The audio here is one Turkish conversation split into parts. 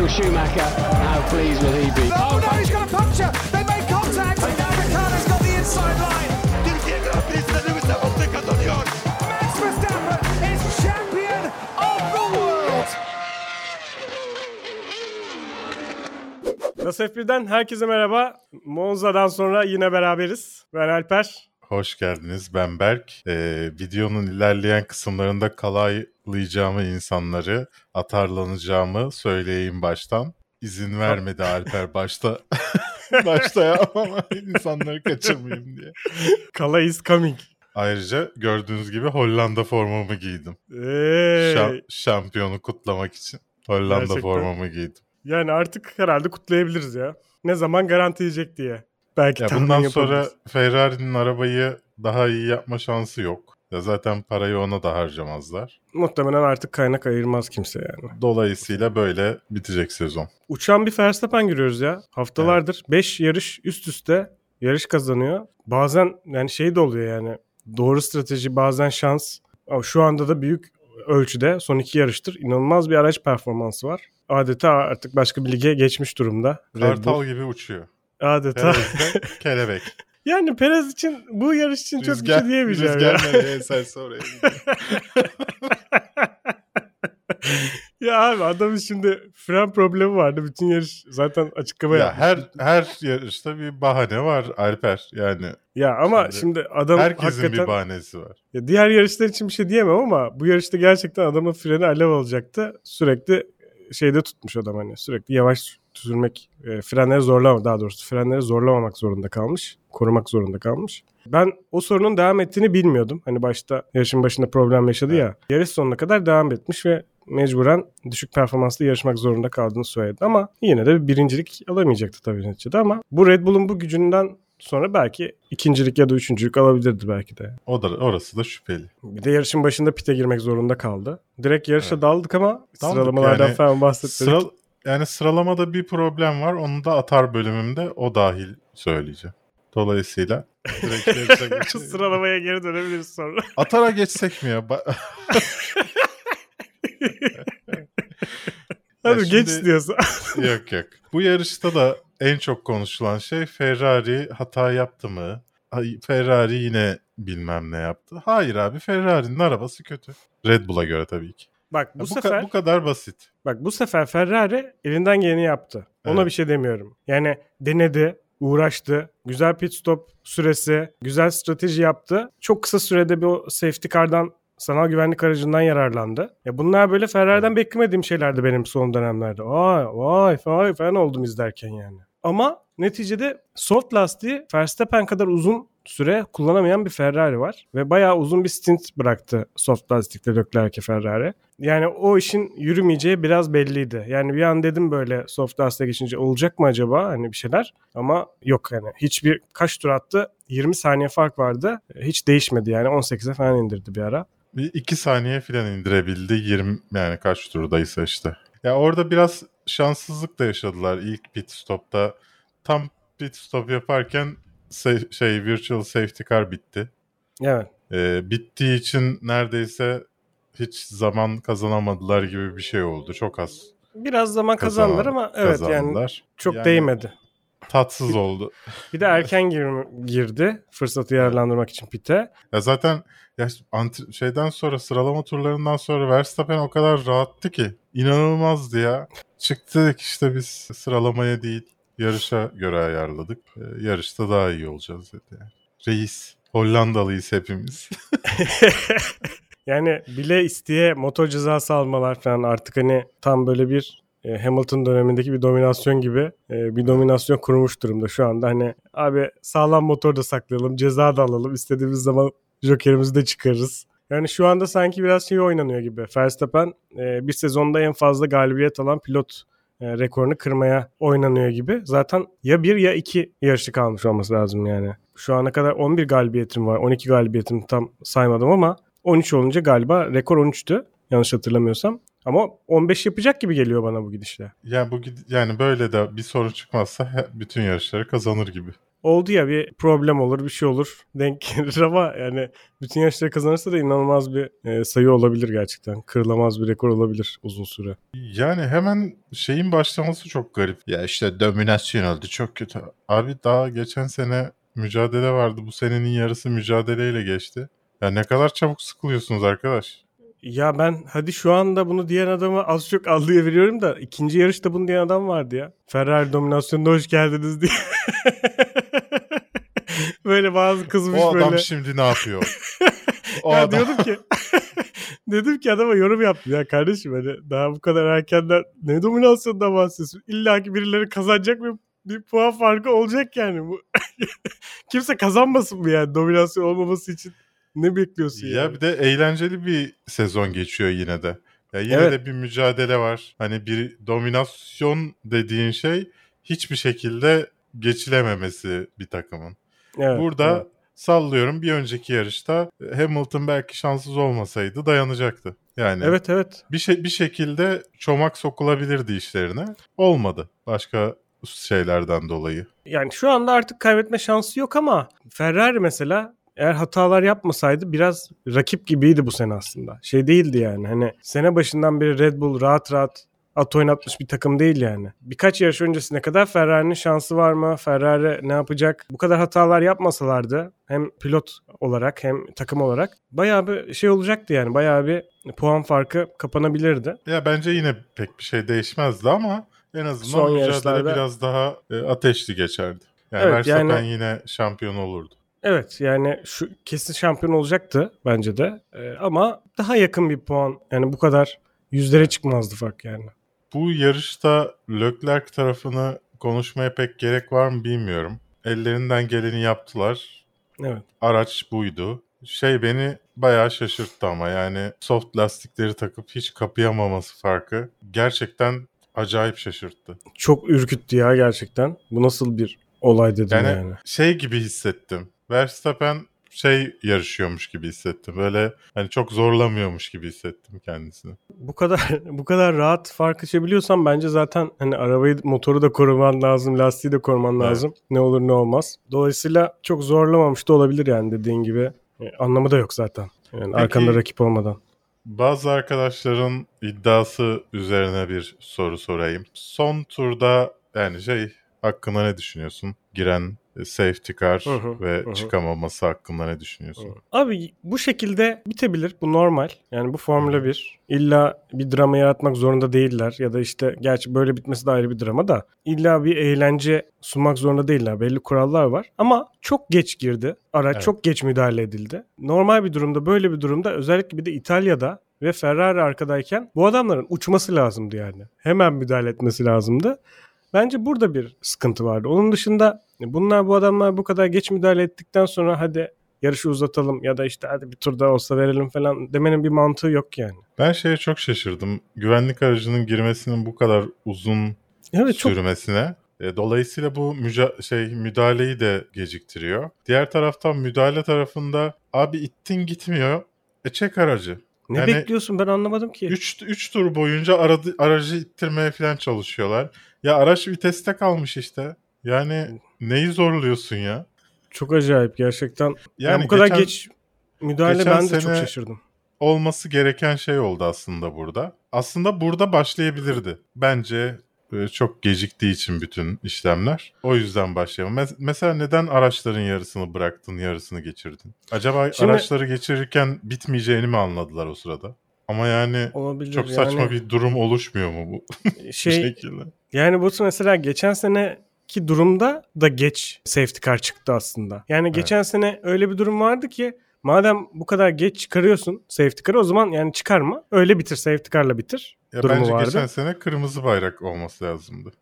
Michael Schumacher, how pleased will he be? Oh no, he's got a puncture. They made contact. And now Ricciardo's got the inside line. Türkiye Grand Prix'sinde Lewis Hamilton kazanıyor. Max Verstappen is champion of the world. Nasıl F1'den herkese merhaba. Monza'dan sonra yine beraberiz. Ben Alper. Hoş geldiniz. Ben Berk. Ee, videonun ilerleyen kısımlarında kalaylayacağımı insanları, atarlanacağımı söyleyeyim baştan. İzin vermedi Alper başta. başta ya ama insanları kaçırmayayım diye. Kala is coming. Ayrıca gördüğünüz gibi Hollanda formamı giydim. Hey. Şa- şampiyonu kutlamak için Hollanda Gerçekten. formamı giydim. Yani artık herhalde kutlayabiliriz ya. Ne zaman garantileyecek diye. Belki Ya bundan sonra. Ferrari'nin arabayı daha iyi yapma şansı yok. Ya zaten parayı ona da harcamazlar. Muhtemelen artık kaynak ayırmaz kimse yani. Dolayısıyla böyle bitecek sezon. Uçan bir Verstappen görüyoruz ya. Haftalardır 5 yarış üst üste yarış kazanıyor. Bazen yani şey de oluyor yani. Doğru strateji bazen şans. Ama şu anda da büyük ölçüde son iki yarıştır inanılmaz bir araç performansı var. Adeta artık başka bir lige geçmiş durumda. Kartal gibi uçuyor. Adeta. Perez de kelebek. yani Perez için bu yarış için çok bir Rüzgar, şey diyemeyeceğim rüzgar ya. nereye eserse oraya ya abi adamın şimdi fren problemi vardı. Bütün yarış zaten açıklama ya yapmış. her her yarışta bir bahane var Alper. Yani Ya ama Şimdi şimdi, adam herkesin hakikaten bir bahanesi var. ya diğer yarışlar için bir şey diyemem ama bu yarışta gerçekten adamın freni alev alacaktı. Sürekli şeyde tutmuş adam hani sürekli yavaş sürmek e, frenleri zorlama daha doğrusu frenleri zorlamamak zorunda kalmış. Korumak zorunda kalmış. Ben o sorunun devam ettiğini bilmiyordum. Hani başta yarışın başında problem yaşadı ya. Yarış sonuna kadar devam etmiş ve mecburen düşük performanslı yarışmak zorunda kaldığını söyledi. Ama yine de bir birincilik alamayacaktı tabii neticede ama bu Red Bull'un bu gücünden sonra belki ikincilik ya da üçüncülük alabilirdi belki de. O da orası da şüpheli. Bir de yarışın başında pite girmek zorunda kaldı. Direkt yarışa Evet. daldık ama Daldık sıralamalardan yani. falan bahsettik. Sıra, yani sıralamada bir problem var. Onu da atar bölümümde o dahil söyleyeceğim. Dolayısıyla sıralamaya geri dönebiliriz sonra. Atara geçsek mi ya? Hadi şimdi- geç diyorsun. yok yok. Bu yarışta da en çok konuşulan şey Ferrari hata yaptı mı? Ferrari yine bilmem ne yaptı. Hayır abi Ferrari'nin arabası kötü. Red Bull'a göre tabii ki. Bak Bu, bu ka- sefer bu kadar basit. bak bu sefer Ferrari elinden geleni yaptı. Ona Evet. bir şey demiyorum. Yani denedi, uğraştı. Güzel pit stop süresi, güzel strateji yaptı. Çok kısa sürede bir o safety car'dan sanal güvenlik aracından yararlandı. Ya bunlar böyle Ferrari'den beklemediğim şeylerdi benim son dönemlerde. Vay vay vay falan oldum izlerken yani. Ama neticede soft lastiği Verstappen kadar uzun süre kullanamayan bir Ferrari var. Ve bayağı uzun bir stint bıraktı soft lastikle Leclerc'e Ferrari. Yani o işin yürümeyeceği biraz belliydi. Yani bir an dedim böyle soft lastiğe geçince olacak mı acaba hani bir şeyler. Ama yok yani hiçbir kaç tur attı 20 saniye fark vardı. Hiç değişmedi yani 18'e falan indirdi bir ara. Bir iki saniye falan indirebildi. 20 yani kaç turdaysa işte. Ya orada biraz şanssızlık da yaşadılar ilk pit stopta. Tam pit stop yaparken şey virtual safety car bitti. Evet. Ee, bittiği için neredeyse hiç zaman kazanamadılar gibi bir şey oldu. Çok az Biraz zaman kazandılar ama evet yani kazandılar. çok Yani değmedi. Tatsız oldu. Bir de erken gir- girdi fırsatı yararlandırmak için pite. Ya zaten ya şeyden sonra sıralama turlarından sonra Verstappen o kadar rahattı ki inanılmazdı ya. Çıktık işte biz sıralamaya değil yarışa göre ayarladık. Ee, yarışta daha iyi olacağız dedi yani. Reis. Hollandalıyız hepimiz. Yani bile isteye motor cezası almalar falan artık hani tam böyle bir e, Hamilton dönemindeki bir dominasyon gibi e, bir dominasyon kurmuş durumda şu anda. Hani abi sağlam motor da saklayalım, ceza da alalım, istediğimiz zaman jokerimizi de çıkarırız. Yani şu anda sanki biraz şey oynanıyor gibi. Verstappen e, bir sezonda en fazla galibiyet alan pilot rekorunu kırmaya oynanıyor gibi. Zaten ya bir ya iki yarışı kalmış olması lazım yani. Şu ana kadar 11 galibiyetim var. 12 galibiyetim tam saymadım ama 13 olunca galiba rekor 13'tü. Yanlış hatırlamıyorsam. Ama 15 yapacak gibi geliyor bana bu gidişle. Yani bu yani böyle de bir sorun çıkmazsa bütün yarışları kazanır gibi. oldu ya bir problem olur bir şey olur denk gelir ama yani bütün yarışları kazanırsa da inanılmaz bir e, sayı olabilir gerçekten. Kırılamaz bir rekor olabilir uzun süre. Yani hemen şeyin başlaması çok garip. Ya işte dominasyon oldu çok kötü. Abi daha geçen sene mücadele vardı. Bu senenin yarısı mücadeleyle geçti. Ya ne kadar çabuk sıkılıyorsunuz arkadaş. Ya ben hadi şu anda bunu diyen adamı az çok anlayabiliyorum da ikinci yarışta bunu diyen adam vardı ya. Ferrari dominasyonuna hoş geldiniz diye. böyle bazı kızmış O adam böyle. şimdi ne yapıyor? O ya adam... diyordum ki dedim ki adama yorum yaptım ya kardeşim hani daha bu kadar erkenden ne dominasyondan bahsediyorsun? İlla ki birileri kazanacak ve bir puan farkı olacak yani. Bu Kimse kazanmasın mı yani dominasyon olmaması için? Ne bekliyorsun Ya yani? bir de eğlenceli bir sezon geçiyor yine de. Ya yine Evet. de bir mücadele var. Hani bir dominasyon dediğin şey hiçbir şekilde geçilememesi bir takımın. Evet, Burada evet. sallıyorum bir önceki yarışta Hamilton belki şanssız olmasaydı dayanacaktı. Yani Evet evet. bir şey bir şekilde çomak sokulabilirdi işlerine. Olmadı. Başka şeylerden dolayı. Yani şu anda artık kaybetme şansı yok ama Ferrari mesela eğer hatalar yapmasaydı biraz rakip gibiydi bu sene aslında. Şey değildi yani hani sene başından beri Red Bull rahat rahat at oynatmış bir takım değil yani. Birkaç yarış öncesine kadar Ferrari'nin şansı var mı? Ferrari ne yapacak? Bu kadar hatalar yapmasalardı hem pilot olarak hem takım olarak bayağı bir şey olacaktı yani. Bayağı bir puan farkı kapanabilirdi. Ya bence yine pek bir şey değişmezdi ama en azından Son mücadele yarışlarda- biraz daha e, ateşli geçerdi. Yani Evet, Verstappen yani- yine şampiyon olurdu. Evet yani şu kesin şampiyon olacaktı bence de. Ee, ama daha yakın bir puan. Yani bu kadar yüzlere çıkmazdı fark yani. Bu yarışta Leclerc tarafını konuşmaya pek gerek var mı bilmiyorum. Ellerinden geleni yaptılar. Evet. Araç buydu. Şey beni bayağı şaşırttı ama yani soft lastikleri takıp hiç kapayamaması farkı gerçekten acayip şaşırttı. Çok ürküttü ya gerçekten. Bu nasıl bir olay dedim Yani, yani. şey gibi hissettim. Verstappen şey yarışıyormuş gibi hissettim. Böyle hani çok zorlamıyormuş gibi hissettim kendisini. Bu kadar bu kadar rahat fark açabiliyorsan bence zaten hani arabayı motoru da koruman lazım, lastiği de koruman Evet. lazım. Ne olur ne olmaz. Dolayısıyla çok zorlamamış da olabilir yani dediğin gibi. E, anlamı da yok zaten. Yani Peki- arkanda rakip olmadan. Bazı arkadaşların iddiası üzerine bir soru sorayım. Son turda yani şey hakkında ne düşünüyorsun? Giren safety car Hı hı, ve hı hı. çıkamaması hakkında ne düşünüyorsun? Abi bu şekilde bitebilir. Bu normal. Yani bu Formula 1. İlla bir drama yaratmak zorunda değiller. Ya da işte gerçi böyle bitmesi de ayrı bir drama da. İlla bir eğlence sunmak zorunda değiller. Belli kurallar var. Ama çok geç girdi. Araç Evet. çok geç müdahale edildi. Normal bir durumda böyle bir durumda özellikle bir de İtalya'da ve Ferrari arkadayken bu adamların uçması lazımdı yani. Hemen müdahale etmesi lazımdı. Bence burada bir sıkıntı vardı. Onun dışında bunlar bu adamlar bu kadar geç müdahale ettikten sonra hadi yarışı uzatalım ya da işte hadi bir tur daha olsa verelim falan demenin bir mantığı yok yani. Ben şeye çok şaşırdım. Güvenlik aracının girmesinin bu kadar uzun Evet çok sürmesine. E, Dolayısıyla bu müca- şey müdahaleyi de geciktiriyor. Diğer taraftan müdahale tarafında abi ittin gitmiyor. E çek aracı. ne yani- bekliyorsun ben anlamadım ki. 3 3 tur boyunca aradı, aracı ittirmeye falan çalışıyorlar. Ya araç viteste kalmış işte. Yani neyi zorluyorsun ya? Çok acayip gerçekten. Yani, Yani bu kadar geçen- geç müdahale ben de çok sene- şaşırdım. olması gereken şey oldu aslında burada. Aslında burada başlayabilirdi. Bence e, çok geciktiği için bütün işlemler. O yüzden başlayalım. Mes- mesela neden araçların yarısını bıraktın, yarısını geçirdin? Acaba Şimdi- araçları geçirirken bitmeyeceğini mi anladılar o sırada? Ama yani Olabilir çok saçma yani bir durum oluşmuyor mu bu şey şekilde? Yani bu mesela geçen seneki durumda da geç safety car çıktı aslında. Yani geçen sene öyle bir durum vardı ki madem bu kadar geç çıkarıyorsun safety car'ı o zaman yani çıkarma. Öyle bitir safety car'la bitir. Ya durumu bence vardı. geçen sene kırmızı bayrak olması lazımdı.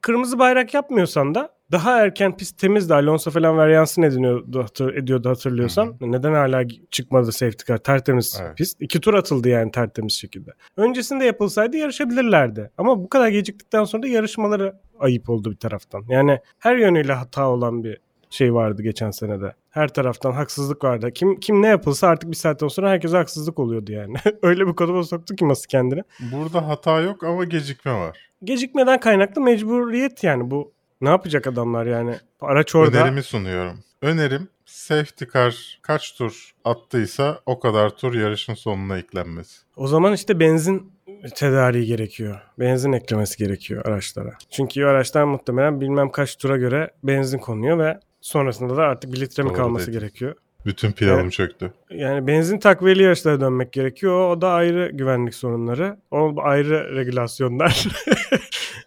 Kırmızı bayrak yapmıyorsan da daha erken pist temizdi. Alonso falan varyansın ediniyordu, hatır, ediyordu hatırlıyorsan. Neden hala çıkmadı safety car? Tertemiz Evet. pist. İki tur atıldı yani tertemiz şekilde. Öncesinde yapılsaydı yarışabilirlerdi. Ama bu kadar geciktikten sonra da yarışmaları ayıp oldu bir taraftan. Yani her yönüyle hata olan bir şey vardı geçen senede. Her taraftan haksızlık vardı. Kim kim ne yapılsa artık bir saatten sonra herkese haksızlık oluyordu yani. Öyle bir konuma soktu ki Masi kendini. Burada hata yok ama gecikme var. Gecikmeden kaynaklı mecburiyet yani bu Ne yapacak adamlar yani? Araç orada. Önerimi sunuyorum. Önerim safety car kaç tur attıysa o kadar tur yarışın sonuna eklenmesi. O zaman işte benzin tedariği gerekiyor. Benzin eklemesi gerekiyor araçlara. Çünkü araçlar muhtemelen bilmem kaç tura göre benzin konuyor ve sonrasında da artık bir litre mi Doğru kalması dedin. gerekiyor. Bütün planım Evet. çöktü. Yani benzin takviyeli yarışlara dönmek gerekiyor. O da ayrı güvenlik sorunları. O ayrı regülasyonlar.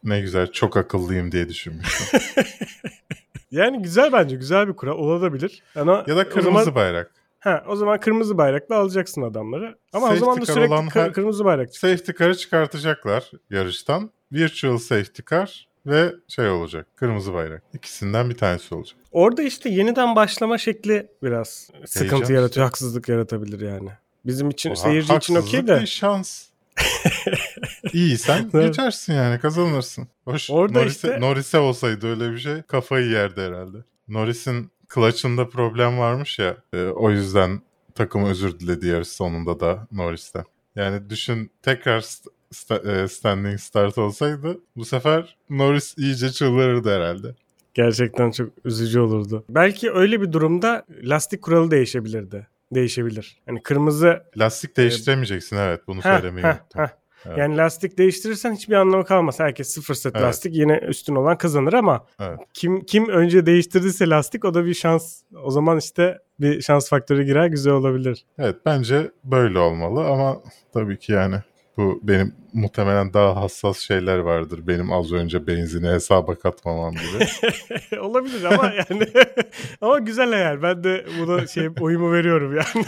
Ne güzel çok akıllıyım diye düşünmüştüm. yani güzel bence. Güzel bir kural. Olabilir. Ama ya da kırmızı zaman, bayrak. ha, o zaman kırmızı bayrakla alacaksın adamları. Ama Safety o zaman da sürekli olan her- kırmızı bayrak çıkıyor. Safety car'ı çıkartacaklar yarıştan. Virtual safety car ve şey olacak. Kırmızı bayrak. İkisinden bir tanesi olacak. Orada işte yeniden başlama şekli biraz sıkıntı Heyecan yaratıyor. işte. Haksızlık yaratabilir yani. Bizim için O seyirci için okey de. değil, şans. İyi sen geçersin yani kazanırsın. Hoş Orada Norris'e, işte- Norris'e olsaydı öyle bir şey kafayı yerdi herhalde. Norris'in clutch'ında problem varmış ya e, o yüzden takım özür diledi yarış sonunda da Norris'ten. Yani düşün tekrar sta- e, standing start olsaydı bu sefer Norris iyice çıldırırdı herhalde. Gerçekten çok üzücü olurdu. Belki öyle bir durumda lastik kuralı değişebilirdi. Değişebilir. Hani kırmızı Lastik değiştiremeyeceksin evet bunu Heh, söylemeyi heh, unuttum. heh. Evet. Yani lastik değiştirirsen hiçbir anlamı kalmaz. Herkes sıfır set Evet. lastik yine üstün olan kazanır ama Evet. kim kim önce değiştirdiyse lastik o da bir şans. O zaman işte bir şans faktörü girer güzel olabilir. Evet bence böyle olmalı ama tabii ki yani bu benim muhtemelen daha hassas şeyler vardır. Benim az önce benzini hesaba katmamam gibi. olabilir ama yani ama güzel hayal. Ben de buna şey oyumu veriyorum yani.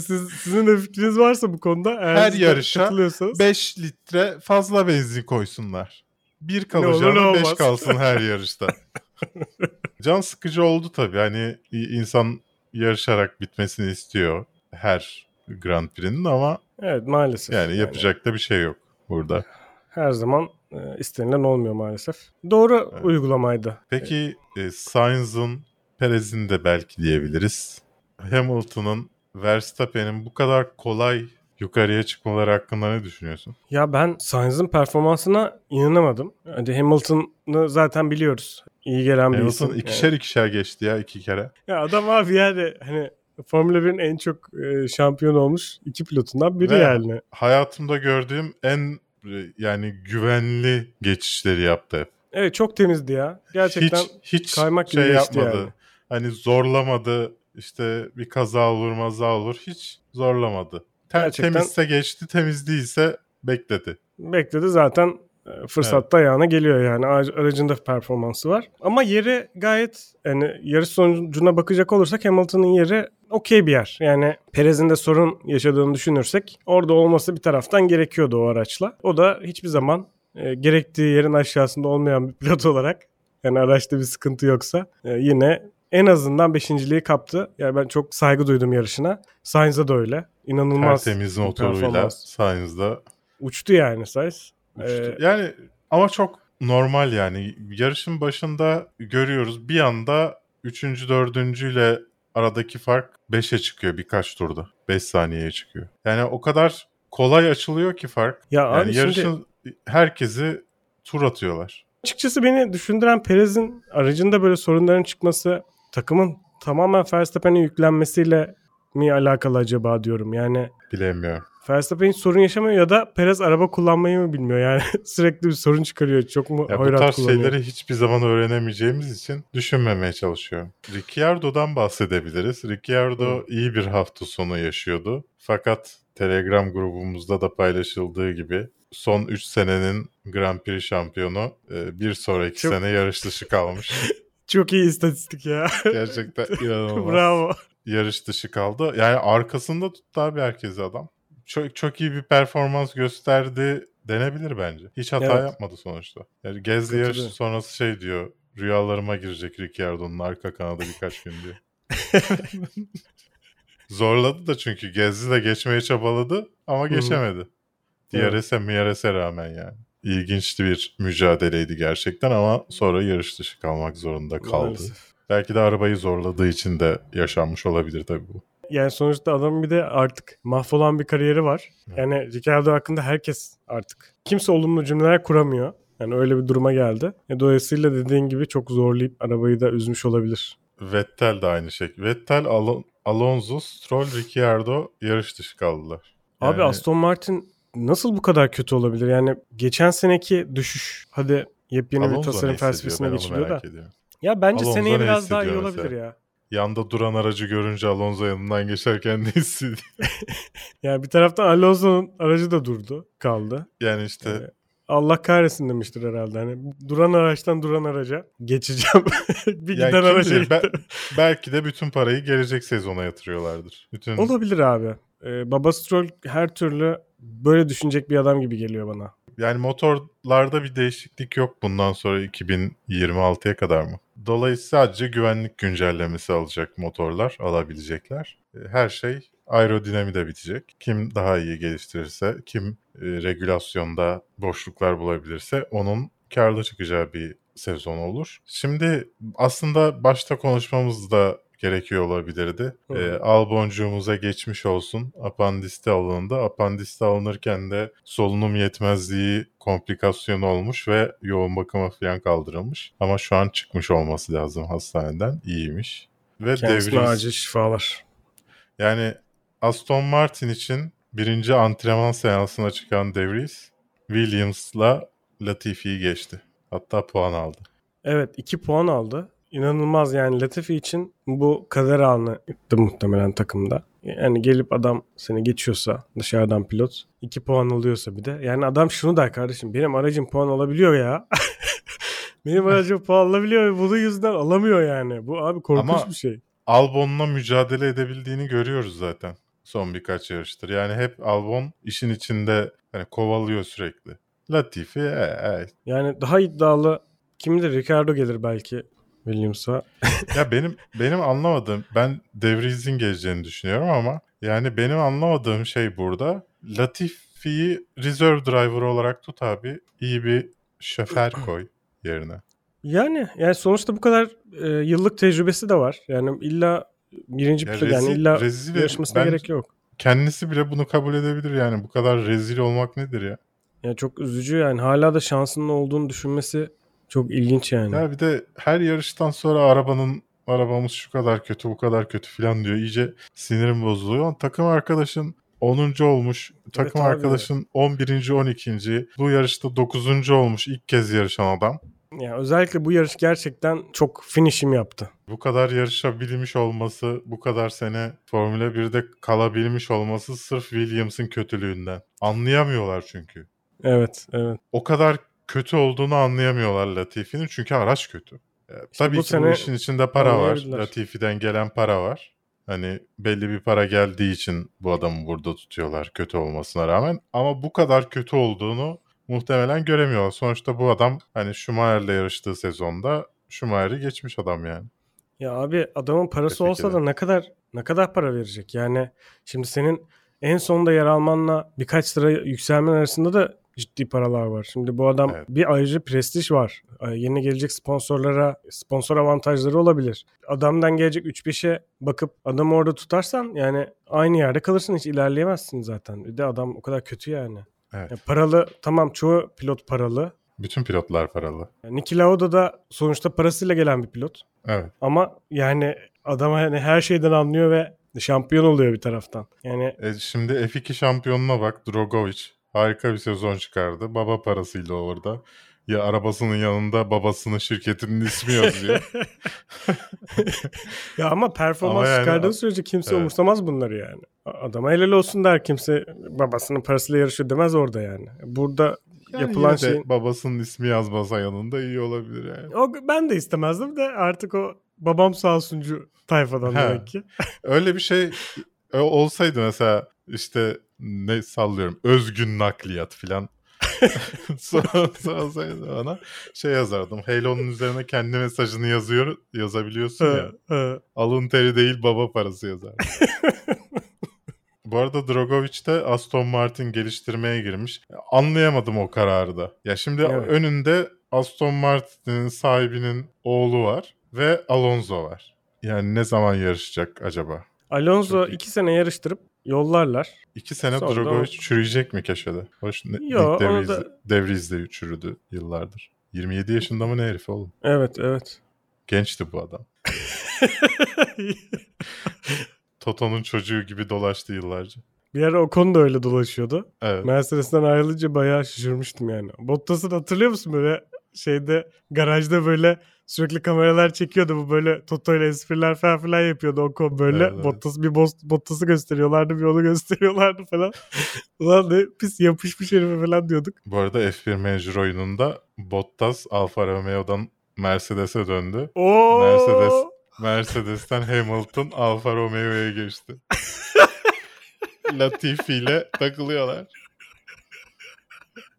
Siz, sizin de fikriniz varsa bu konuda eğer Her yarışa katılıyorsanız 5 litre fazla benzin koysunlar. Bir kalacağına 5 olmaz. kalsın her yarışta. Can sıkıcı oldu tabii. Hani insan yarışarak bitmesini istiyor her Grand Prix'nin ama evet maalesef. yani yapacak da bir şey yok burada. her zaman e, istenilen olmuyor maalesef. Doğru Evet. uygulamaydı. Peki e, Sainz'ın Perez'in de belki diyebiliriz. Hamilton'ın Verstappen'in bu kadar kolay yukarıya çıkmaları hakkında ne düşünüyorsun? Ya ben Sainz'ın performansına inanamadım. Hadi Hamilton'ı zaten biliyoruz. İyi gelen bir isim. Hamilton ikişer ikişer geçti ya iki kere. Ya adam abi yani hani Formula 1'in en çok e, şampiyon olmuş iki pilotundan biri Ve yani. Hayatımda gördüğüm en e, yani güvenli geçişleri yaptı hep. Evet çok temizdi ya. Gerçekten hiç hiç kaymak gibi şey yapmadı. yani. Hani zorlamadı. işte bir kaza olur maza olur. Hiç zorlamadı. Te- Gerçekten- Temizse geçti, temiz değilse bekledi. bekledi zaten e, fırsatta ayağına geliyor yani Aracı- aracında performansı var. Ama yeri gayet yani yarış sonucuna bakacak olursak Hamilton'ın yeri okey bir yer. Yani Perez'in de sorun yaşadığını düşünürsek orada olması bir taraftan gerekiyordu o araçla. O da hiçbir zaman e, gerektiği yerin aşağısında olmayan bir pilot olarak yani araçta bir sıkıntı yoksa e, yine en azından beşinciliği kaptı. Yani ben çok saygı duydum yarışına. Sainz'a da öyle. İnanılmaz Tertemiz motoruyla. Sainz'da Uçtu yani Sainz. Ee, yani ama çok normal yani. Yarışın başında görüyoruz bir anda 3. 4. ile aradaki fark 5'e çıkıyor birkaç turda. 5 saniyeye çıkıyor. Yani o kadar kolay açılıyor ki fark. Ya Yani abi yarışın şimdi herkesi tur atıyorlar. açıkçası beni düşündüren Perez'in aracında böyle sorunların çıkması takımın tamamen Verstappen'e yüklenmesiyle mi alakalı acaba diyorum. Yani Bilemiyorum. Verstappen hiç sorun yaşamıyor ya da Perez araba kullanmayı mı bilmiyor yani sürekli bir sorun çıkarıyor. Çok mu Ya bu hoyrat tarz kullanıyor. şeyleri hiçbir zaman öğrenemeyeceğimiz için düşünmemeye çalışıyorum. Ricciardo'dan bahsedebiliriz. Ricciardo iyi bir hafta sonu yaşıyordu. Fakat Telegram grubumuzda da paylaşıldığı gibi son 3 senenin Grand Prix şampiyonu e, bir sonraki Çok- sene yarış dışı kalmış. Çok iyi istatistik ya. Gerçekten inanılmaz. Bravo. Yarış dışı kaldı. Yani arkasında tuttu abi herkesi adam. Çok, çok iyi bir performans gösterdi denebilir bence. Hiç hata Evet. yapmadı sonuçta. Yani Katılıyorum. yarışı sonrası şey diyor. Rüyalarıma girecek Ricciardo'nun arka kanadı birkaç gün diyor. Zorladı da çünkü Gezdi de geçmeye çabaladı ama geçemedi. DRS'e MRS'e rağmen yani. İlginçti bir mücadeleydi gerçekten ama sonra yarış dışı kalmak zorunda kaldı. Maalesef. Belki de arabayı zorladığı için de yaşanmış olabilir tabii bu. Yani sonuçta adamın bir de artık mahvolan bir kariyeri var. Yani Ricardo hakkında herkes artık kimse olumlu cümleler kuramıyor. Yani öyle bir duruma geldi. E, dolayısıyla dediğin gibi çok zorlayıp arabayı da üzmüş olabilir. Vettel de aynı şekilde. Vettel, Alon- Alonso, Stroll, Ricciardo yarış dışı kaldılar. Abi Yani- Aston Martin nasıl bu kadar kötü olabilir? Yani geçen seneki düşüş hadi yepyeni bir Alonso tasarım ne hissediyor? felsefesine geçiliyor da. ediyorum. Ya bence Alonso seneye ne biraz daha iyi olabilir mesela? ya. Yanda duran aracı görünce Alonso yanından geçerken ne hissediyor? Yani bir taraftan Alonso'nun aracı da durdu, kaldı. Yani işte Evet. Allah kahretsin demiştir herhalde. Hani duran araçtan duran araca geçeceğim. bir Yani giden araca gittim. belki de bütün parayı gelecek sezona yatırıyorlardır. Bütün Olabilir abi. Ee, Baba Stroll her türlü böyle düşünecek bir adam gibi geliyor bana. Yani motorlarda bir değişiklik yok bundan sonra 2026'ya kadar mı? Dolayısıyla sadece güvenlik güncellemesi alacak motorlar alabilecekler. E, Her şey aerodinamide bitecek. Kim daha iyi geliştirirse, kim e, regülasyonda boşluklar bulabilirse onun karlı çıkacağı bir sezon olur. Şimdi aslında başta konuşmamız da gerekiyor olabilirdi. Hı. E, al boncuğumuza geçmiş olsun. Apandiste alındı. Apandiste alınırken de solunum yetmezliği komplikasyonu olmuş ve yoğun bakıma falan kaldırılmış. Ama şu an çıkmış olması lazım hastaneden. İyiymiş. Ve Kendisine devriz. acil şifalar. Yani Aston Martin için birinci antrenman seansına çıkan Devries Williams'la Latifi'yi geçti. Hatta puan aldı. Evet 2 puan aldı. İnanılmaz yani Latifi için bu kader anı muhtemelen takımda. Yani gelip adam seni geçiyorsa dışarıdan pilot 2 puan alıyorsa bir de. Yani adam şunu der kardeşim benim aracım puan alabiliyor ya. benim aracım puan alabiliyor ve bunun yüzünden alamıyor yani. Bu abi korkunç Ama- bir şey. Albon'la mücadele edebildiğini görüyoruz zaten son birkaç yarıştır. Yani hep Albon işin içinde hani kovalıyor sürekli. Latifi e, e. Yani daha iddialı kimdir? Ricardo gelir belki Williams'a. ya benim benim anlamadığım ben Devries'in geleceğini düşünüyorum ama yani benim anlamadığım şey burada Latifi'yi reserve driver olarak tut abi. iyi bir şoför koy yerine. Yani yani sonuçta bu kadar e, yıllık tecrübesi de var. Yani illa birinci Ya pilot yani illa rezil yarışmasına ben- gerek yok. Kendisi bile bunu kabul edebilir yani. Bu kadar rezil olmak nedir ya? Yani çok üzücü yani hala da şansının olduğunu düşünmesi çok ilginç yani. Ya bir de her yarıştan sonra arabanın arabamız şu kadar kötü bu kadar kötü falan diyor. İyice sinirim bozuluyor. Takım arkadaşın 10. olmuş. Takım abi. arkadaşın 11. 12. Bu yarışta 9. olmuş ilk kez yarışan adam. Yani özellikle bu yarış gerçekten çok finishim yaptı. Bu kadar yarışabilmiş olması, bu kadar sene Formula 1'de kalabilmiş olması sırf Williams'ın kötülüğünden. Anlayamıyorlar çünkü. Evet, evet. o kadar kötü olduğunu anlayamıyorlar Latifi'nin çünkü araç kötü. Ee, Tabii ki bu işin içinde para var. Latifi'den gelen para var. Hani belli bir para geldiği için bu adamı burada tutuyorlar kötü olmasına rağmen. Ama bu kadar kötü olduğunu muhtemelen göremiyorlar. Sonuçta bu adam hani Schumacher'le yarıştığı sezonda Schumacher'i geçmiş adam yani. Ya abi adamın parası Tebrik olsa da ne kadar ne kadar para verecek? Yani şimdi senin en sonda yer almanla birkaç sıra yükselmen arasında da ciddi paralar var. Şimdi bu adam Evet. bir ayrıca prestij var. Yeni gelecek sponsorlara sponsor avantajları olabilir. Adamdan gelecek 3-5'e bakıp adamı orada tutarsan yani aynı yerde kalırsın hiç ilerleyemezsin zaten. Bir de adam o kadar kötü yani. Evet. Ya paralı tamam çoğu pilot paralı. Bütün pilotlar paralı. Yani Niki Lauda da sonuçta parasıyla gelen bir pilot. Evet. Ama yani adam hani her şeyden anlıyor ve şampiyon oluyor bir taraftan. Yani E şimdi F2 şampiyonuna bak Drogovic. Harika bir sezon çıkardı. Baba parasıyla orada. Ya arabasının yanında babasının şirketinin ismi yazıyor. ya ama performans Ama yani- çıkardığı sürece kimse Evet. umursamaz bunları yani. Adama helal olsun der kimse babasının parasıyla yarışıyor demez orada yani. Burada Yani yapılan şeyin babasının ismi yazmasa yanında iyi olabilir yani. o, ben de istemezdim de artık o babam sağ olsuncu tayfadan Ha. demek ki. Öyle bir şey e, olsaydı mesela işte ne sallıyorum özgün nakliyat filan. Sonra bana şey yazardım. Halo'nun üzerine kendi mesajını yazıyor, yazabiliyorsun ya. Alın teri değil baba parası yazar. Bu arada Drogovic de Aston Martin geliştirmeye girmiş. Anlayamadım o kararı da. Ya şimdi Evet. önünde Aston Martin'in sahibinin oğlu var ve Alonso var. Yani ne zaman yarışacak acaba? Alonso iyi. iki sene yarıştırıp yollarlar. İki sene Sonra Drogovic o- çürüyecek mi köşede? Hoş ne, Yo, Devries, da- Devries de çürüdü yıllardır. 27 yaşında mı ne herif oğlum? Evet evet. Gençti bu adam. Toto'nun çocuğu gibi dolaştı yıllarca. bir ara Ocon da öyle dolaşıyordu. Evet. Mercedes'ten ayrılınca bayağı şaşırmıştım yani. Bottas'ın hatırlıyor musun böyle şeyde garajda böyle sürekli kameralar çekiyordu bu böyle Toto ile espriler falan filan yapıyordu Ocon böyle. Evet, evet. Bottas bir boss, Bottas'ı gösteriyorlardı bir onu gösteriyorlardı falan. Ulan ne pis yapışmış herife falan diyorduk. Bu arada F1 Manager oyununda Bottas Alfa Romeo'dan Mercedes'e döndü. Oo! Mercedes Mercedes'ten Hamilton Alfa Romeo'ya geçti. Latifi ile takılıyorlar.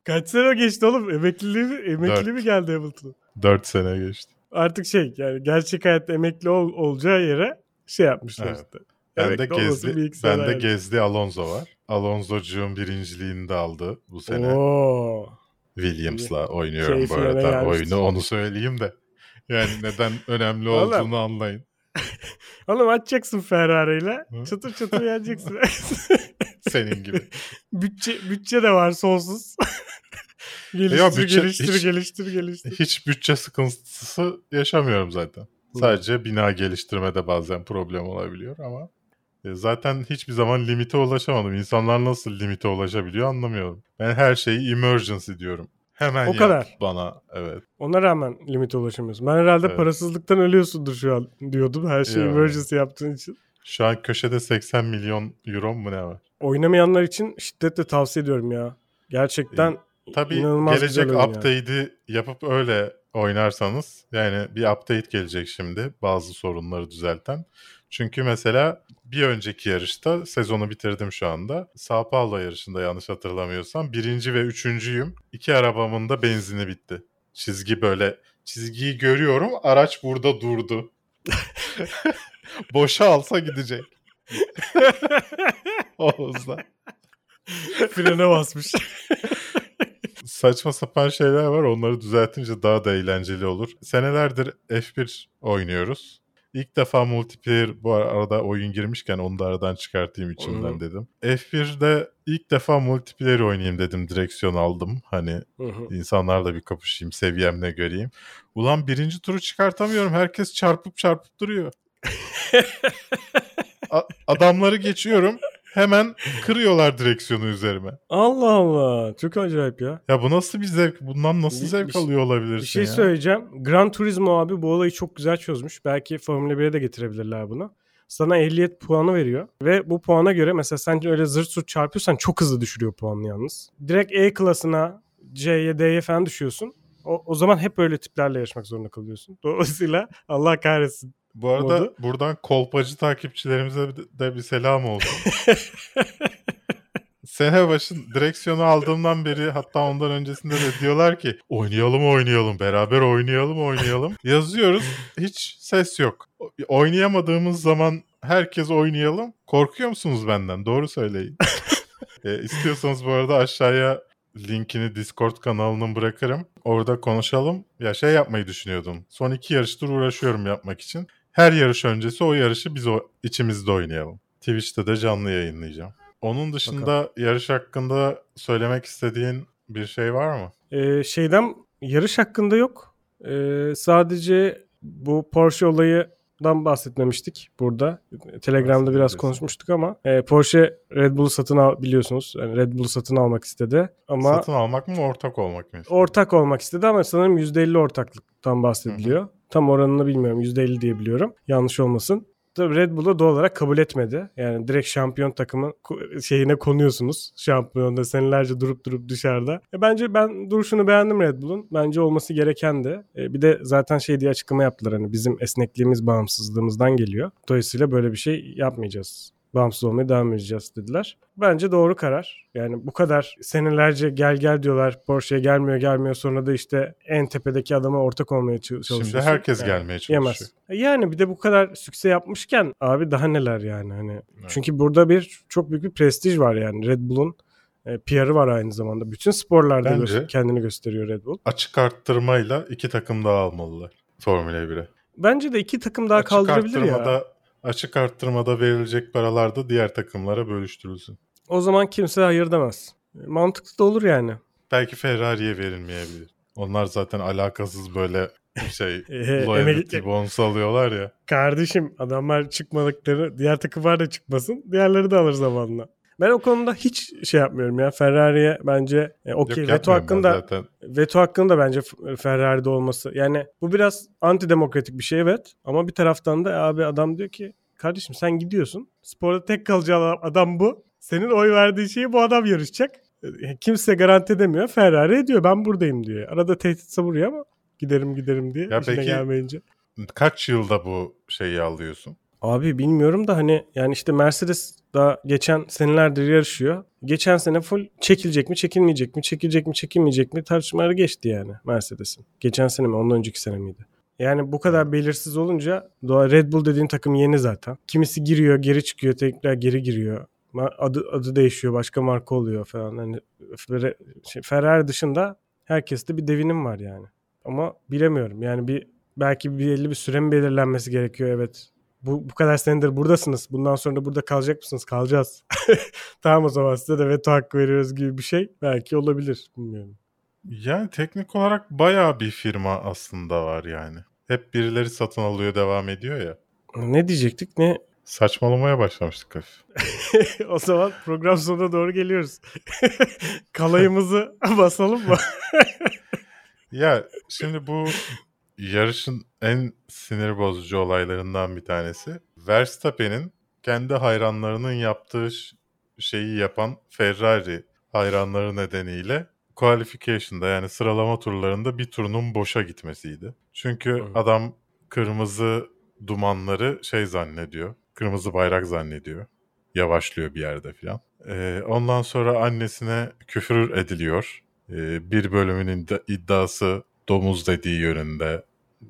Kaç sene geçti oğlum? Emekliliği mi, emekliliği mi geldi Hamilton'ın? 4 sene geçti. Artık şey yani gerçek hayatta emekli ol, olacağı yere şey yapmışlar Evet. işte. Ben de gezdi, ben de gezdi Alonso var. Alonso'cuğun birinciliğini de aldı bu sene. Oo. Williams'la oynuyorum bu Keyfine arada gelmiştir. oyunu onu söyleyeyim de. Yani neden önemli olduğunu anlayın. Oğlum açacaksın Ferrari'yle. Çıtır çıtır yeneceksin. Senin gibi. bütçe, bütçe de var sonsuz. Geliştir, Ya bütçe geliştir, hiç- geliştir, geliştir. Hiç bütçe sıkıntısı yaşamıyorum zaten. Sadece bina geliştirmede bazen problem olabiliyor ama e, zaten hiçbir zaman limite ulaşamadım. İnsanlar nasıl limite ulaşabiliyor anlamıyorum. Ben her şeyi emergency diyorum. Hemen O yap kadar. bana. Evet. Ona rağmen limite ulaşamıyorsun. Ben herhalde Evet. parasızlıktan ölüyorsundur şu an diyordum. Her şeyi Ya. emergency yaptığın için. Şu an köşede 80 milyon euro mu ne var? Oynamayanlar için şiddetle tavsiye ediyorum ya. Gerçekten Tabii İnanılmaz gelecek update'i yapıp öyle oynarsanız yani bir update gelecek şimdi bazı sorunları düzelten. Çünkü mesela bir önceki yarışta sezonu bitirdim şu anda. Sao Paulo yarışında yanlış hatırlamıyorsam birinci ve üçüncüyüm. İki arabamın da benzini bitti. Çizgi böyle çizgiyi görüyorum araç burada durdu. Boşa alsa gidecek. o hızla. frene basmış. saçma sapan şeyler var. Onları düzeltince daha da eğlenceli olur. Senelerdir F1 oynuyoruz. İlk defa multiplayer bu arada oyun girmişken onu da aradan çıkartayım içimden Hı. dedim. F1'de ilk defa multiplayer oynayayım dedim. Direksiyon aldım. Hani Hı hı. insanlarla bir kapışayım, seviyemle göreyim. Ulan birinci turu çıkartamıyorum. Herkes çarpıp çarpıp duruyor. A- adamları geçiyorum. Hemen kırıyorlar direksiyonu üzerime. Allah Allah. Çok acayip ya. Ya bu nasıl bir zevk? Bundan nasıl Bir- zevk bir şey- alıyor olabilirsin Bir şey ya? söyleyeceğim. Gran Turismo abi bu olayı çok güzel çözmüş. Belki Formula 1'e de getirebilirler bunu. Sana ehliyet puanı veriyor. Ve bu puana göre mesela sen öyle zırt surt çarpıyorsan çok hızlı düşürüyor puanını yalnız. Direkt E klasına C'ye D'ye falan düşüyorsun. O, o zaman hep böyle tiplerle yarışmak zorunda kalıyorsun. Dolayısıyla Allah kahretsin. Bu arada modu. buradan kolpacı takipçilerimize de- bir selam olsun. Sene başın direksiyonu aldığımdan beri hatta ondan öncesinde de diyorlar ki oynayalım oynayalım beraber oynayalım oynayalım. Yazıyoruz hiç ses yok. Oynayamadığımız zaman herkes oynayalım. Korkuyor musunuz benden? Doğru söyleyin. e, istiyorsanız bu arada aşağıya linkini Discord kanalının bırakırım. Orada konuşalım. Ya şey yapmayı düşünüyordum. Son iki yarıştır uğraşıyorum yapmak için. Her yarış öncesi o yarışı biz o içimizde oynayalım. Twitch'te de canlı yayınlayacağım. Onun dışında yarış hakkında söylemek istediğin bir şey var mı? Ee, şeyden yarış hakkında yok. Ee, sadece bu Porsche olayından bahsetmemiştik burada. Telegram'da biraz konuşmuştuk ama e, Porsche Red Bull'u satın al biliyorsunuz. Yani Red Bull'u satın almak istedi ama Satın almak mı ortak olmak mı? ortak olmak istedi ama sanırım %50 ortaklıktan bahsediliyor. Tam oranını bilmiyorum. %50 diye biliyorum. Yanlış olmasın. Tabii Red Bull'a doğal olarak kabul etmedi. Yani direkt şampiyon takımın şeyine konuyorsunuz. Şampiyonda senelerce durup durup dışarıda. E bence ben duruşunu beğendim Red Bull'un. Bence olması gereken de. E bir de zaten şey diye açıklama yaptılar. Hani bizim esnekliğimiz bağımsızlığımızdan geliyor. Dolayısıyla böyle bir şey yapmayacağız. Bağımsız olmaya devam edeceğiz dediler. Bence doğru karar. Yani bu kadar senelerce gel gel diyorlar. Porsche'ye gelmiyor gelmiyor. Sonra da işte en tepedeki adama ortak olmaya çalışıyorsun. Şimdi herkes Yani gelmeye çalışıyor. Yemez. Yani bir de bu kadar sükse yapmışken abi daha neler yani hani. Evet. Çünkü burada bir çok büyük bir prestij var yani Red Bull'un e, PR'ı var aynı zamanda. Bütün sporlarda Bence- kendini gösteriyor Red Bull. Açık arttırmayla iki takım daha almalılar Formula 1'e. Bence de iki takım daha Açık kaldırabilir ya. arttırmada açık arttırmada verilecek paralar da diğer takımlara bölüştürülsün. O zaman kimse hayır demez. Mantıklı da olur yani. Belki Ferrari'ye verilmeyebilir. Onlar zaten alakasız böyle şey loyalty bonus alıyorlar ya. Kardeşim adamlar çıkmadıkları diğer takımlar da çıkmasın. Diğerleri de alır zamanla. Ben o konuda hiç şey yapmıyorum ya. Ferrari'ye bence e, okey veto hakkında zaten. veto hakkında bence Ferrari'de olması. Yani bu biraz antidemokratik bir şey evet. Ama bir taraftan da abi adam diyor ki kardeşim sen gidiyorsun. Sporda tek kalacağın adam bu. Senin oy verdiğin şeyi bu adam yarışacak. E, Kimse garanti edemiyor. Ferrari ediyor. Ben buradayım diyor. Arada tehdit savuruyor ama giderim giderim diye. Ya işine peki- gelmeyince. Kaç yılda bu şeyi alıyorsun? Abi bilmiyorum da hani yani işte Mercedes daha geçen senelerdir yarışıyor. Geçen sene full çekilecek mi çekilmeyecek mi çekilecek mi çekilmeyecek mi tartışmaları geçti yani Mercedes'in. Geçen sene mi ondan önceki sene miydi? Yani bu kadar belirsiz olunca Red Bull dediğin takım yeni zaten. Kimisi giriyor geri çıkıyor tekrar geri giriyor. Adı, adı değişiyor başka marka oluyor falan. Hani şey, Ferrari dışında herkeste bir devinim var yani. Ama bilemiyorum yani bir belki belli bir süre mi belirlenmesi gerekiyor evet bu, bu kadar senedir buradasınız. Bundan sonra da burada kalacak mısınız? Kalacağız. tamam o zaman size de veto hakkı veriyoruz gibi bir şey belki olabilir. Bilmiyorum. Yani teknik olarak bayağı bir firma aslında var yani. Hep birileri satın alıyor devam ediyor ya. Ne diyecektik? Ne? Saçmalamaya başlamıştık hafif. o zaman program sonuna doğru geliyoruz. Kalayımızı basalım mı? Ya şimdi bu yarışın en sinir bozucu olaylarından bir tanesi. Verstappen'in kendi hayranlarının yaptığı şeyi yapan Ferrari hayranları nedeniyle qualification'da yani sıralama turlarında bir turunun boşa gitmesiydi. Çünkü Hı. adam kırmızı dumanları şey zannediyor. Kırmızı bayrak zannediyor. Yavaşlıyor bir yerde filan. Ee, ondan sonra annesine küfür ediliyor. Ee, bir bölümün iddia- iddiası domuz dediği yönünde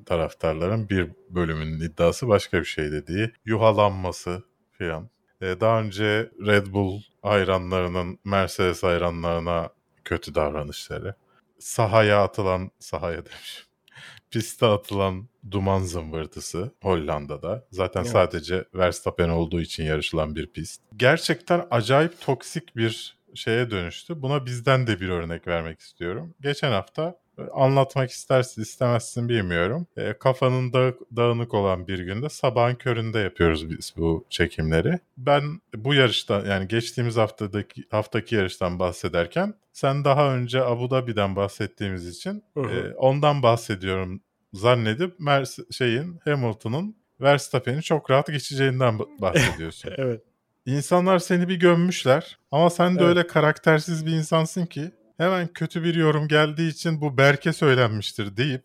taraftarların bir bölümünün iddiası başka bir şey dediği yuhalanması filan. Ee, daha önce Red Bull hayranlarının Mercedes hayranlarına kötü davranışları. Sahaya atılan, sahaya demişim. Piste atılan duman zımbırtısı Hollanda'da. Zaten Evet. sadece Verstappen olduğu için yarışılan bir pist. Gerçekten acayip toksik bir şeye dönüştü. Buna bizden de bir örnek vermek istiyorum. Geçen hafta anlatmak istersin istemezsin bilmiyorum. E, kafanın dağ- dağınık olan bir günde sabahın köründe yapıyoruz biz bu çekimleri. Ben bu yarışta yani geçtiğimiz haftadaki haftaki yarıştan bahsederken sen daha önce Abu Dhabi'den bahsettiğimiz için Hı hı. e, ondan bahsediyorum zannedip Merce- şeyin Hamilton'ın Verstappen'i çok rahat geçeceğinden ba- bahsediyorsun. evet. İnsanlar seni bir gömmüşler ama sen de Evet. öyle karaktersiz bir insansın ki hemen kötü bir yorum geldiği için bu Berke söylenmiştir deyip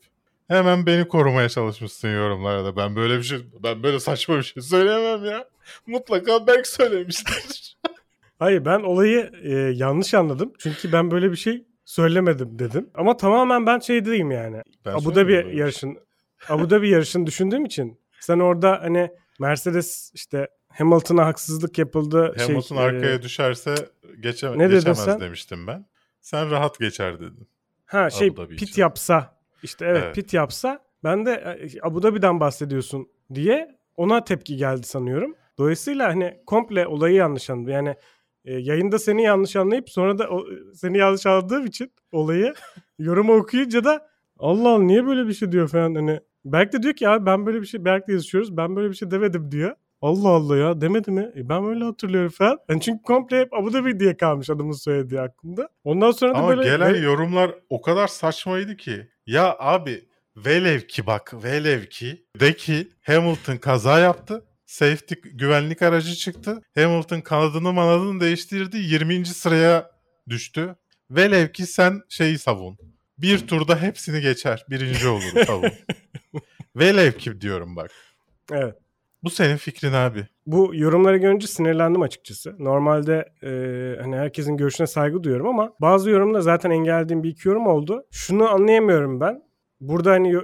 hemen beni korumaya çalışmışsın yorumlarda. Ben böyle bir şey ben böyle saçma bir şey söyleyemem ya. Mutlaka Berk söylemiştir. Hayır ben olayı e, yanlış anladım. Çünkü ben böyle bir şey söylemedim dedim. Ama tamamen ben şey değilim yani. Ben Abu Dhabi şey. yarışın Abu Dhabi yarışını düşündüğüm için sen orada hani Mercedes işte Hamilton'a haksızlık yapıldı. Hamilton şey, arkaya e, düşerse geçe, ne geçemez demiştim ben. Sen rahat geçer dedin. ha şey Abu pit için. yapsa işte evet, Evet. pit yapsa ben de e, Abu Dhabi'den bahsediyorsun diye ona tepki geldi sanıyorum. Dolayısıyla hani komple olayı yanlış anladım. Yani e, yayında seni yanlış anlayıp sonra da o, seni yanlış anladığım için olayı yorumu okuyunca da Allah Allah niye böyle bir şey diyor falan hani. Berk de diyor ki abi ben böyle bir şey Berk'le yazışıyoruz ben böyle bir şey demedim diyor. Allah Allah ya demedi mi? E, ben böyle hatırlıyorum falan. Yani çünkü komple hep Abu Dhabi diye kalmış adamın söylediği aklımda. Ondan sonra da Ama böyle gelen ve- yorumlar o kadar saçmaydı ki. Ya abi velev ki bak velev ki de ki Hamilton kaza yaptı. Safety güvenlik aracı çıktı. Hamilton kanadını manadını değiştirdi. 20. sıraya düştü. Velev ki sen şeyi savun. Bir turda hepsini geçer. Birinci olur savun. Velev ki diyorum bak. evet. Bu senin fikrin abi. bu yorumları görünce sinirlendim açıkçası. Normalde e, hani herkesin görüşüne saygı duyuyorum ama bazı yorumda zaten engellediğim bir iki yorum oldu. Şunu anlayamıyorum ben. Burada hani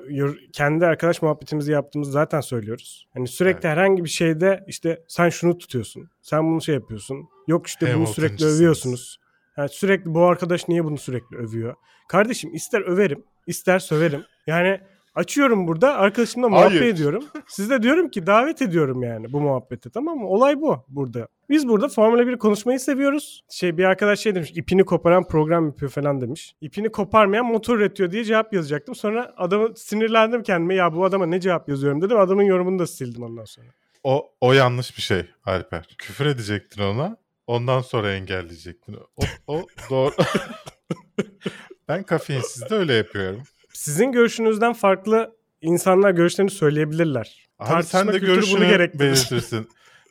kendi arkadaş muhabbetimizi yaptığımızı zaten söylüyoruz. Hani sürekli Evet. herhangi bir şeyde işte sen şunu tutuyorsun. Sen bunu şey yapıyorsun. Yok işte bunu sürekli övüyorsunuz. Yani sürekli bu arkadaş niye bunu sürekli övüyor? Kardeşim ister överim, ister söverim. Yani Açıyorum burada arkadaşımla muhabbet Hayır. ediyorum. Size diyorum ki davet ediyorum yani bu muhabbete tamam mı? Olay bu burada. Biz burada Formula 1 konuşmayı seviyoruz. Şey bir arkadaş şey demiş ipini koparan program yapıyor falan demiş. İpini koparmayan motor üretiyor diye cevap yazacaktım. Sonra adamı sinirlendim kendime ya bu adama ne cevap yazıyorum dedim. Adamın yorumunu da sildim ondan sonra. O, o yanlış bir şey Alper. Küfür edecektin ona. Ondan sonra engelleyecektin. O, o doğru. ben kafeinsizde öyle yapıyorum. Sizin görüşünüzden farklı insanlar görüşlerini söyleyebilirler. Abi Tartışma sen de görüşünü belirtirsin.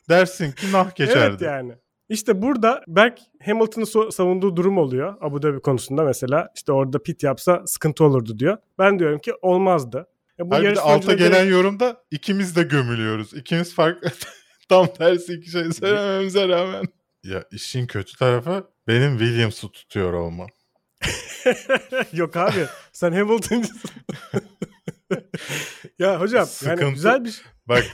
Dersin ki nah geçerdi. Evet yani. İşte burada Berk Hamilton'ı so- savunduğu durum oluyor. Abu Dhabi konusunda mesela. işte orada pit yapsa sıkıntı olurdu diyor. Ben diyorum ki olmazdı. E bu Abi bir de alta gelen direkt- yorumda ikimiz de gömülüyoruz. İkimiz farklı tam tersi iki şey söylememize rağmen. Ya işin kötü tarafı benim Williams'ı tutuyor olmam. Yok abi sen Hamilton'cısın. ya hocam Sıkıntı. yani güzel bir şey. Bak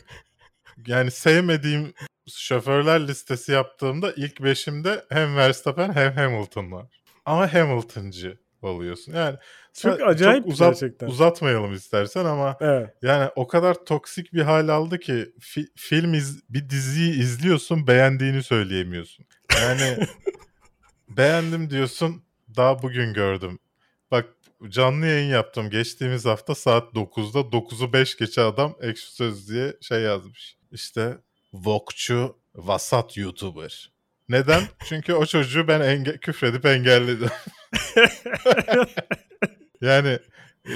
yani sevmediğim şoförler listesi yaptığımda ilk beşimde hem Verstappen hem Hamilton var. Ama Hamilton'cı oluyorsun. Yani Çok acayip uzat- gerçekten. uzatmayalım istersen ama Evet. yani o kadar toksik bir hal aldı ki fi- film iz- bir diziyi izliyorsun beğendiğini söyleyemiyorsun. Yani beğendim diyorsun daha bugün gördüm. Bak canlı yayın yaptım geçtiğimiz hafta saat 9'da 9'u 5 geçe adam ekşi söz diye şey yazmış. İşte Vokçu vasat YouTuber. Neden? Çünkü o çocuğu ben enge- küfredip engelledim. yani e,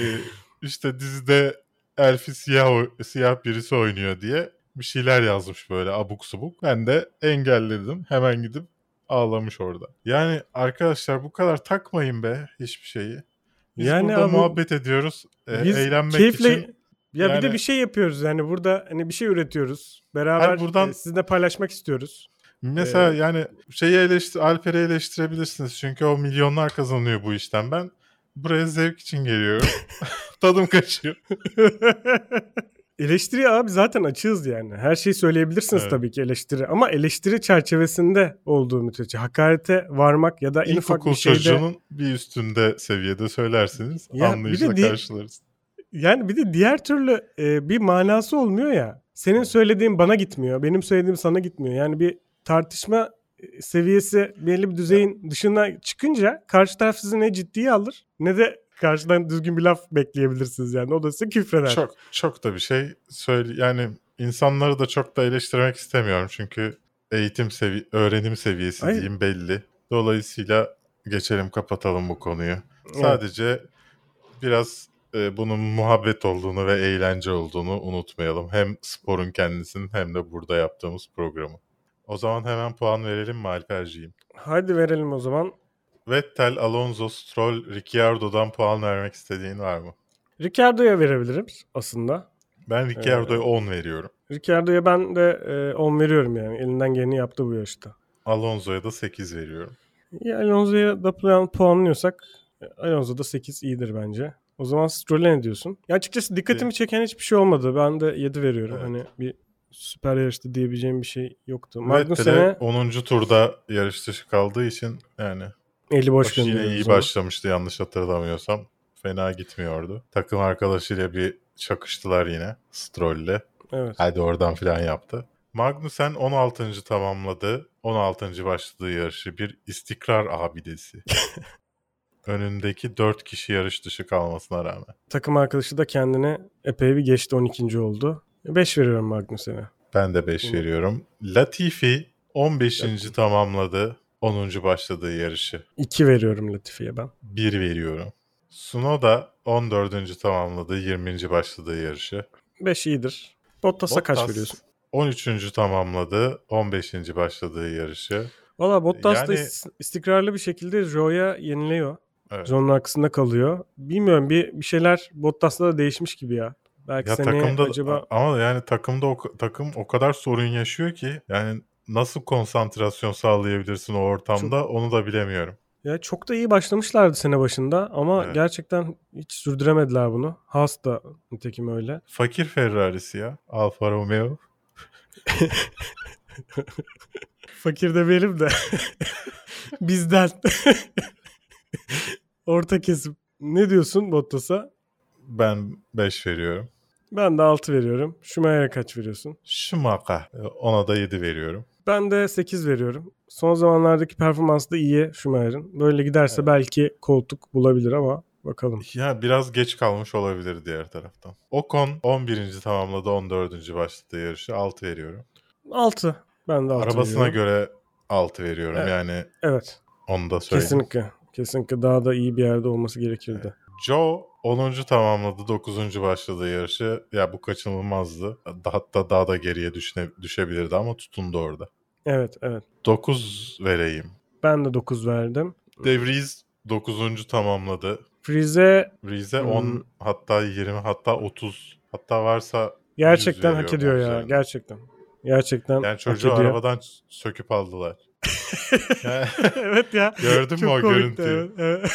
işte dizide Elfi siyah, siyah birisi oynuyor diye bir şeyler yazmış böyle abuk subuk. Ben de engelledim. Hemen gidip ağlamış orada. Yani arkadaşlar bu kadar takmayın be hiçbir şeyi. Biz Yani burada abi, muhabbet ediyoruz. e, Biz eğlenmek keyifle için. ya bir de yani- bir şey yapıyoruz yani burada hani bir şey üretiyoruz. Beraber buradan- e, sizinle paylaşmak istiyoruz. Mesela Ee, yani şeyi eleştir, Alper'i eleştirebilirsiniz. Çünkü o milyonlar kazanıyor bu işten. Ben buraya zevk için geliyorum. Tadım kaçıyor. Eleştiri abi zaten açığız yani. Her şeyi söyleyebilirsiniz Evet. tabii ki eleştiri. Ama eleştiri çerçevesinde olduğu müddetçe hakarete varmak ya da en ufak İlkokul bir şeyde... çocuğunun bir üstünde seviyede söylersiniz. Ya anlayışla di- karşılarız. Yani bir de diğer türlü e, bir manası olmuyor ya. Senin söylediğin bana gitmiyor. Benim söylediğim sana gitmiyor. Yani bir tartışma e, seviyesi belli bir düzeyin dışına çıkınca karşı taraf sizi ne ciddiye alır ne de karşıdan düzgün bir laf bekleyebilirsiniz yani. O da size küfreder. Çok çok da bir şey söyle yani insanları da çok da eleştirmek istemiyorum çünkü eğitim sevi öğrenim seviyesi Ay- diyeyim belli. Dolayısıyla geçelim kapatalım bu konuyu. Evet. Sadece biraz e, bunun muhabbet olduğunu ve eğlence olduğunu unutmayalım. Hem sporun kendisinin hem de burada yaptığımız programı. O zaman hemen puan verelim mi Alperciğim? Hadi verelim o zaman. Vettel, Alonso, Stroll, Ricciardo'dan puan vermek istediğin var mı? Ricciardo'ya verebilirim aslında. Ben Ricciardo'ya 10 veriyorum. Ricciardo'ya ben de e, 10 veriyorum yani. Elinden geleni yaptı bu yarışta. Alonso'ya da 8 veriyorum. Ya Alonso'ya da puan, puanlıyorsak e, Alonso da 8 iyidir bence. O zaman Stroll'e ne diyorsun? Ya açıkçası dikkatimi çeken hiçbir şey olmadı. Ben de 7 veriyorum. Evet. Hani bir süper yarıştı diyebileceğim bir şey yoktu. Magnussen'e 10. turda yarış dışı kaldığı için yani eli boş yine gönderiyoruz iyi başlamıştı yanlış hatırlamıyorsam. Fena gitmiyordu. Takım arkadaşıyla bir çakıştılar yine Stroll'le. Evet. Hadi oradan filan yaptı. Magnussen 16. tamamladı. 16. başladığı yarışı bir istikrar abidesi. Önündeki 4 kişi yarış dışı kalmasına rağmen. Takım arkadaşı da kendine epey bir geçti 12. oldu. 5 veriyorum Magnussen'e. Ben de 5 Hı. veriyorum. Latifi 15. tamamladı. 10. başladığı yarışı. 2 veriyorum Latifi'ye ben. 1 veriyorum. Sunoda 14. tamamladı. 20. başladığı yarışı. 5 iyidir. Bottas'a kaç Bottas veriyorsun? 13. tamamladı. 15. başladığı yarışı. Valla Bottas da Yani- is- istikrarlı bir şekilde Joe'ya yeniliyor. Evet. Joe'nun arkasında kalıyor. Bilmiyorum bir bir şeyler Bottas'ta da değişmiş gibi ya. Belki Ya takımda acaba ama yani takımda o, takım o kadar sorun yaşıyor ki yani nasıl konsantrasyon sağlayabilirsin o ortamda onu da bilemiyorum. ya çok da iyi başlamışlardı sene başında ama Evet. gerçekten hiç sürdüremediler bunu. Haas da nitekim öyle. Fakir Ferrari'si ya. Alfa Romeo. Fakir demeyelim de bizden. Orta kesim. Ne diyorsun Bottas'a? Ben 5 veriyorum. Ben de 6 veriyorum. Schumacher'e kaç veriyorsun? Schumacher. e, Ona da 7 veriyorum. Ben de 8 veriyorum. Son zamanlardaki performansı da iyi Schumacher'ın. Böyle giderse belki koltuk bulabilir ama bakalım. Ya biraz geç kalmış olabilir diğer taraftan. Ocon 11. tamamladı 14. başladı yarışı. 6 veriyorum. 6. Ben de 6 Arabasına veriyorum. göre 6 veriyorum. Evet. Yani Evet. onu da söyleyeyim. Kesinlikle. Kesinlikle daha da iyi bir yerde olması gerekirdi. Joe 10. tamamladı. 9. başladı yarışı. Ya bu kaçınılmazdı. Hatta daha da geriye düşne, düşebilirdi ama tutundu orada. Evet, evet. 9 vereyim. Ben de 9 verdim. De Vries 9. tamamladı. Frize Hmm. 10 hatta 20 hatta 30 hatta varsa gerçekten 100 hak ediyor ya. üzerine. Gerçekten. Gerçekten yani çocuğu arabadan söküp aldılar. Yani- evet ya. Gördün mü o görüntüyü? evet, evet.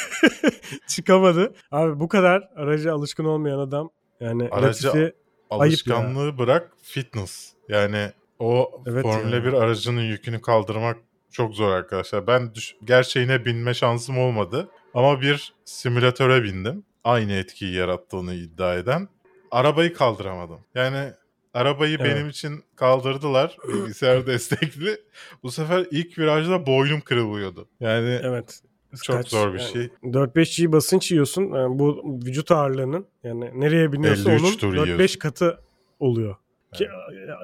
Çıkamadı. Abi bu kadar araca alışkın olmayan adam yani Aracı- Latifi Alışkanlığı bırak fitness. Yani o Evet Formula ya. 1 aracının yükünü kaldırmak çok zor arkadaşlar. Ben düş- gerçeğine binme şansım olmadı. Ama bir simülatöre bindim. Aynı etkiyi yarattığını iddia eden. Arabayı kaldıramadım. Yani arabayı Evet. benim için kaldırdılar. Bilgisayar destekli. Bu sefer ilk virajda boynum kırılıyordu. Yani evet. çok Kaç- zor bir yani şey. 4-5G basınç yiyorsun. Yani bu vücut ağırlığının yani nereye biniyorsa 53 onun tur 4-5 yiyorsun. katı oluyor. Ki,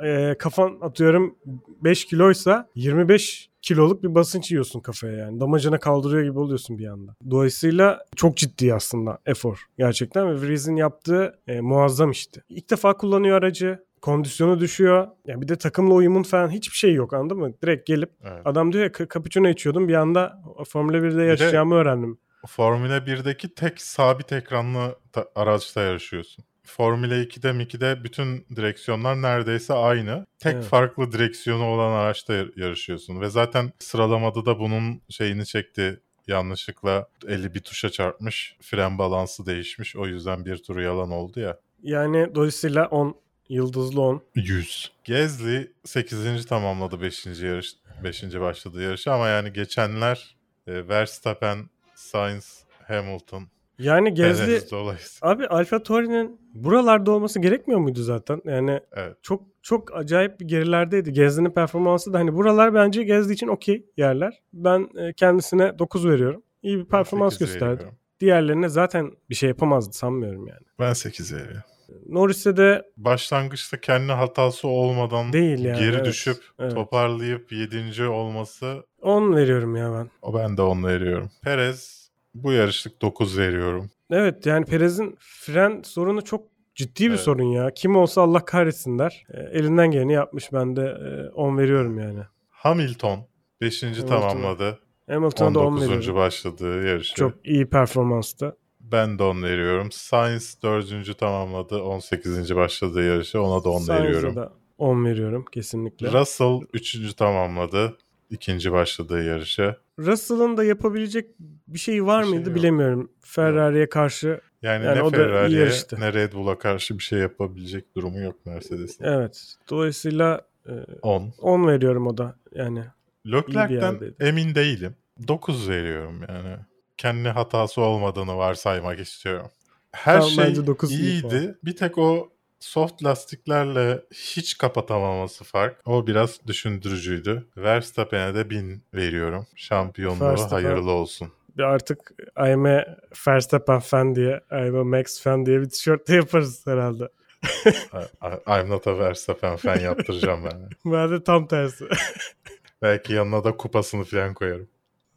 e, kafan atıyorum 5 kiloysa 25 kiloluk bir basınç yiyorsun kafaya yani. Damacana kaldırıyor gibi oluyorsun bir anda. Dolayısıyla çok ciddi aslında efor gerçekten ve Vries'in yaptığı e, muazzam işte. İlk defa kullanıyor aracı. Kondisyonu düşüyor. Yani bir de takımla uyumun falan hiçbir şey yok anladın mı? Direkt gelip Evet. adam diyor ya "Ka- cappuccino içiyordum bir anda Formula 1'de yaşayacağımı öğrendim. Formula 1'deki tek sabit ekranlı ta- araçta yarışıyorsun. Formula 2'de 2'de bütün direksiyonlar neredeyse aynı. Tek Evet. farklı direksiyonu olan araçta yar- yarışıyorsun. Ve zaten sıralamada da bunun şeyini çekti. Yanlışlıkla eli bir tuşa çarpmış. Fren balansı değişmiş. O yüzden bir turu yalan oldu ya. Yani dolayısıyla 10 yıldızlı 10. 100. Gezli 8. tamamladı 5. yarış 5. başladı yarışı ama yani geçenler e, Verstappen, Sainz, Hamilton, Yani Gezli Perez dolayısıyla. abi Alfa Tauri'nin buralarda olması gerekmiyor muydu zaten? Yani Evet. çok çok acayip bir gerilerdeydi. Gezli'nin performansı da hani buralar bence Gezli için okey yerler. Ben e, kendisine 9 veriyorum. İyi bir performans 8 gösterdi. veriyorum. Diğerlerine zaten bir şey yapamazdı sanmıyorum yani. Ben 8 veriyorum. Norris'e de Başlangıçta kendi hatası olmadan değil yani. geri evet. düşüp Evet. toparlayıp 7. olması 10 veriyorum ya ben. o ben de onu veriyorum. Perez bu yarışlık 9 veriyorum. Evet yani Perez'in fren sorunu çok ciddi bir Evet. sorun ya. Kim olsa Allah kahretsin der. E, elinden geleni yapmış. Ben de e, 10 veriyorum yani. Hamilton 5. tamamladı. Hamilton'a da 10 19. veriyorum. başladığı yarışı. Çok iyi performanstı. Ben de 10 veriyorum. Sainz 4. tamamladı. 18. başladığı yarışı. Ona da 10 Sainz'e veriyorum. da 10 veriyorum kesinlikle. Russell 3. tamamladı. ikinci başladığı yarışı. Russell'ın da yapabilecek bir şey var Bir şey mıydı yok. bilemiyorum. Ferrari'ye karşı Yani, Yani ne Ferrari'ye yarıştı. ne Red Bull'a karşı bir şey yapabilecek durumu yok Mercedes'in. evet. Dolayısıyla e, 10. 10 veriyorum o da. Yani Leclerc'ten emin değilim. 9 veriyorum yani. Kendi hatası olmadığını varsaymak istiyorum. Her Tamam, şey iyiydi. bir tek o soft lastiklerle hiç kapatamaması fark. O biraz düşündürücüydü. Verstappen'e de 1000 veriyorum. Şampiyonluğu Verstappen- hayırlı olsun. bir artık I'm a Verstappen fan diye, I'm a Max fan diye bir tişört de yaparız herhalde. I'm not a Verstappen fan yaptıracağım ben. Ben de tam tersi. Belki yanına da kupasını falan koyarım.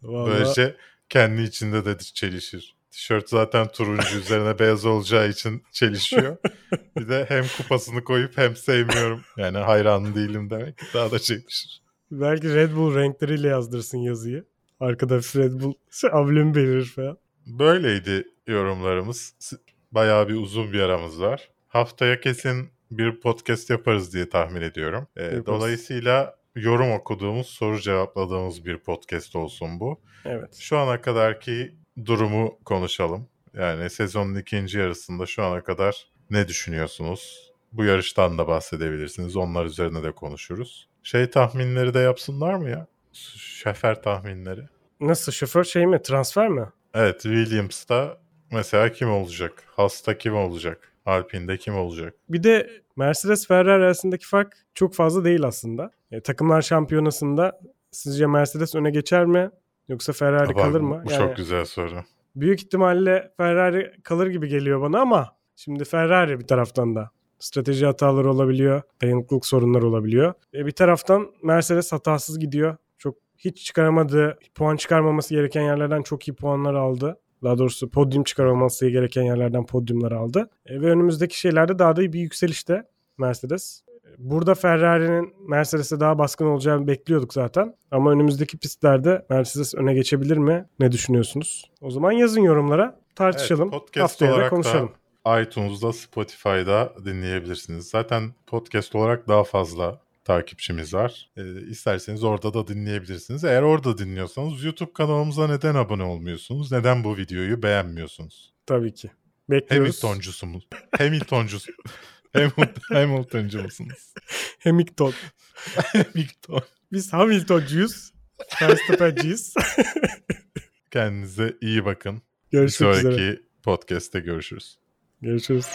Vallahi Böylece kendi içinde de çelişir. Tişört zaten turuncu üzerine beyaz olacağı için çelişiyor. Bir de hem kupasını koyup hem sevmiyorum. Yani hayran değilim demek. Daha da çelişir. belki Red Bull renkleriyle yazdırsın yazıyı. Arkada Red Bull ablemi belirir falan. Böyleydi yorumlarımız. Bayağı bir uzun bir aramız var. Haftaya kesin bir podcast yaparız diye tahmin ediyorum. Ee, dolayısıyla yorum okuduğumuz, soru cevapladığımız bir podcast olsun bu. Evet. Şu ana kadarki durumu konuşalım. Yani sezonun ikinci yarısında şu ana kadar ne düşünüyorsunuz? Bu yarıştan da bahsedebilirsiniz. Onlar üzerine de konuşuruz. Şey tahminleri de yapsınlar mı ya? Şoför tahminleri. Nasıl şoför şey mi? Transfer mi? Evet Williams'ta mesela kim olacak? Hasta kim olacak? Alpine'de kim olacak? Bir de Mercedes Ferrari arasındaki fark çok fazla değil aslında. E, takımlar şampiyonasında sizce Mercedes öne geçer mi? Yoksa Ferrari Bak, kalır mı? Bu Yani çok güzel soru. büyük ihtimalle Ferrari kalır gibi geliyor bana ama şimdi Ferrari bir taraftan da strateji hataları olabiliyor, dayanıklılık sorunları olabiliyor. E, bir taraftan Mercedes hatasız gidiyor. Çok hiç çıkaramadığı, puan çıkarmaması gereken yerlerden çok iyi puanlar aldı. Daha doğrusu podyum çıkarmaması gereken yerlerden podyumlar aldı. E, ve önümüzdeki şeylerde daha da bir yükselişte Mercedes. E, Burada Ferrari'nin Mercedes'e daha baskın olacağını bekliyorduk zaten. Ama önümüzdeki pistlerde Mercedes öne geçebilir mi? Ne düşünüyorsunuz? O zaman yazın yorumlara tartışalım. Evet, podcast Haftaya da olarak konuşalım. da iTunes'da, Spotify'da dinleyebilirsiniz. Zaten podcast olarak daha fazla takipçimiz var. Ee, isterseniz orada da dinleyebilirsiniz. Eğer orada dinliyorsanız YouTube kanalımıza neden abone olmuyorsunuz? Neden bu videoyu beğenmiyorsunuz? Tabii ki. Bekliyoruz. Hamiltoncusu mu? Hamilton, Hamiltoncu musunuz? Hamilton. Hamilton. Biz Hamiltoncuyuz. Verstappen'ciyiz. Kendinize iyi bakın. Bir Görüşmek üzere. sonraki podcast'te görüşürüz. Görüşürüz.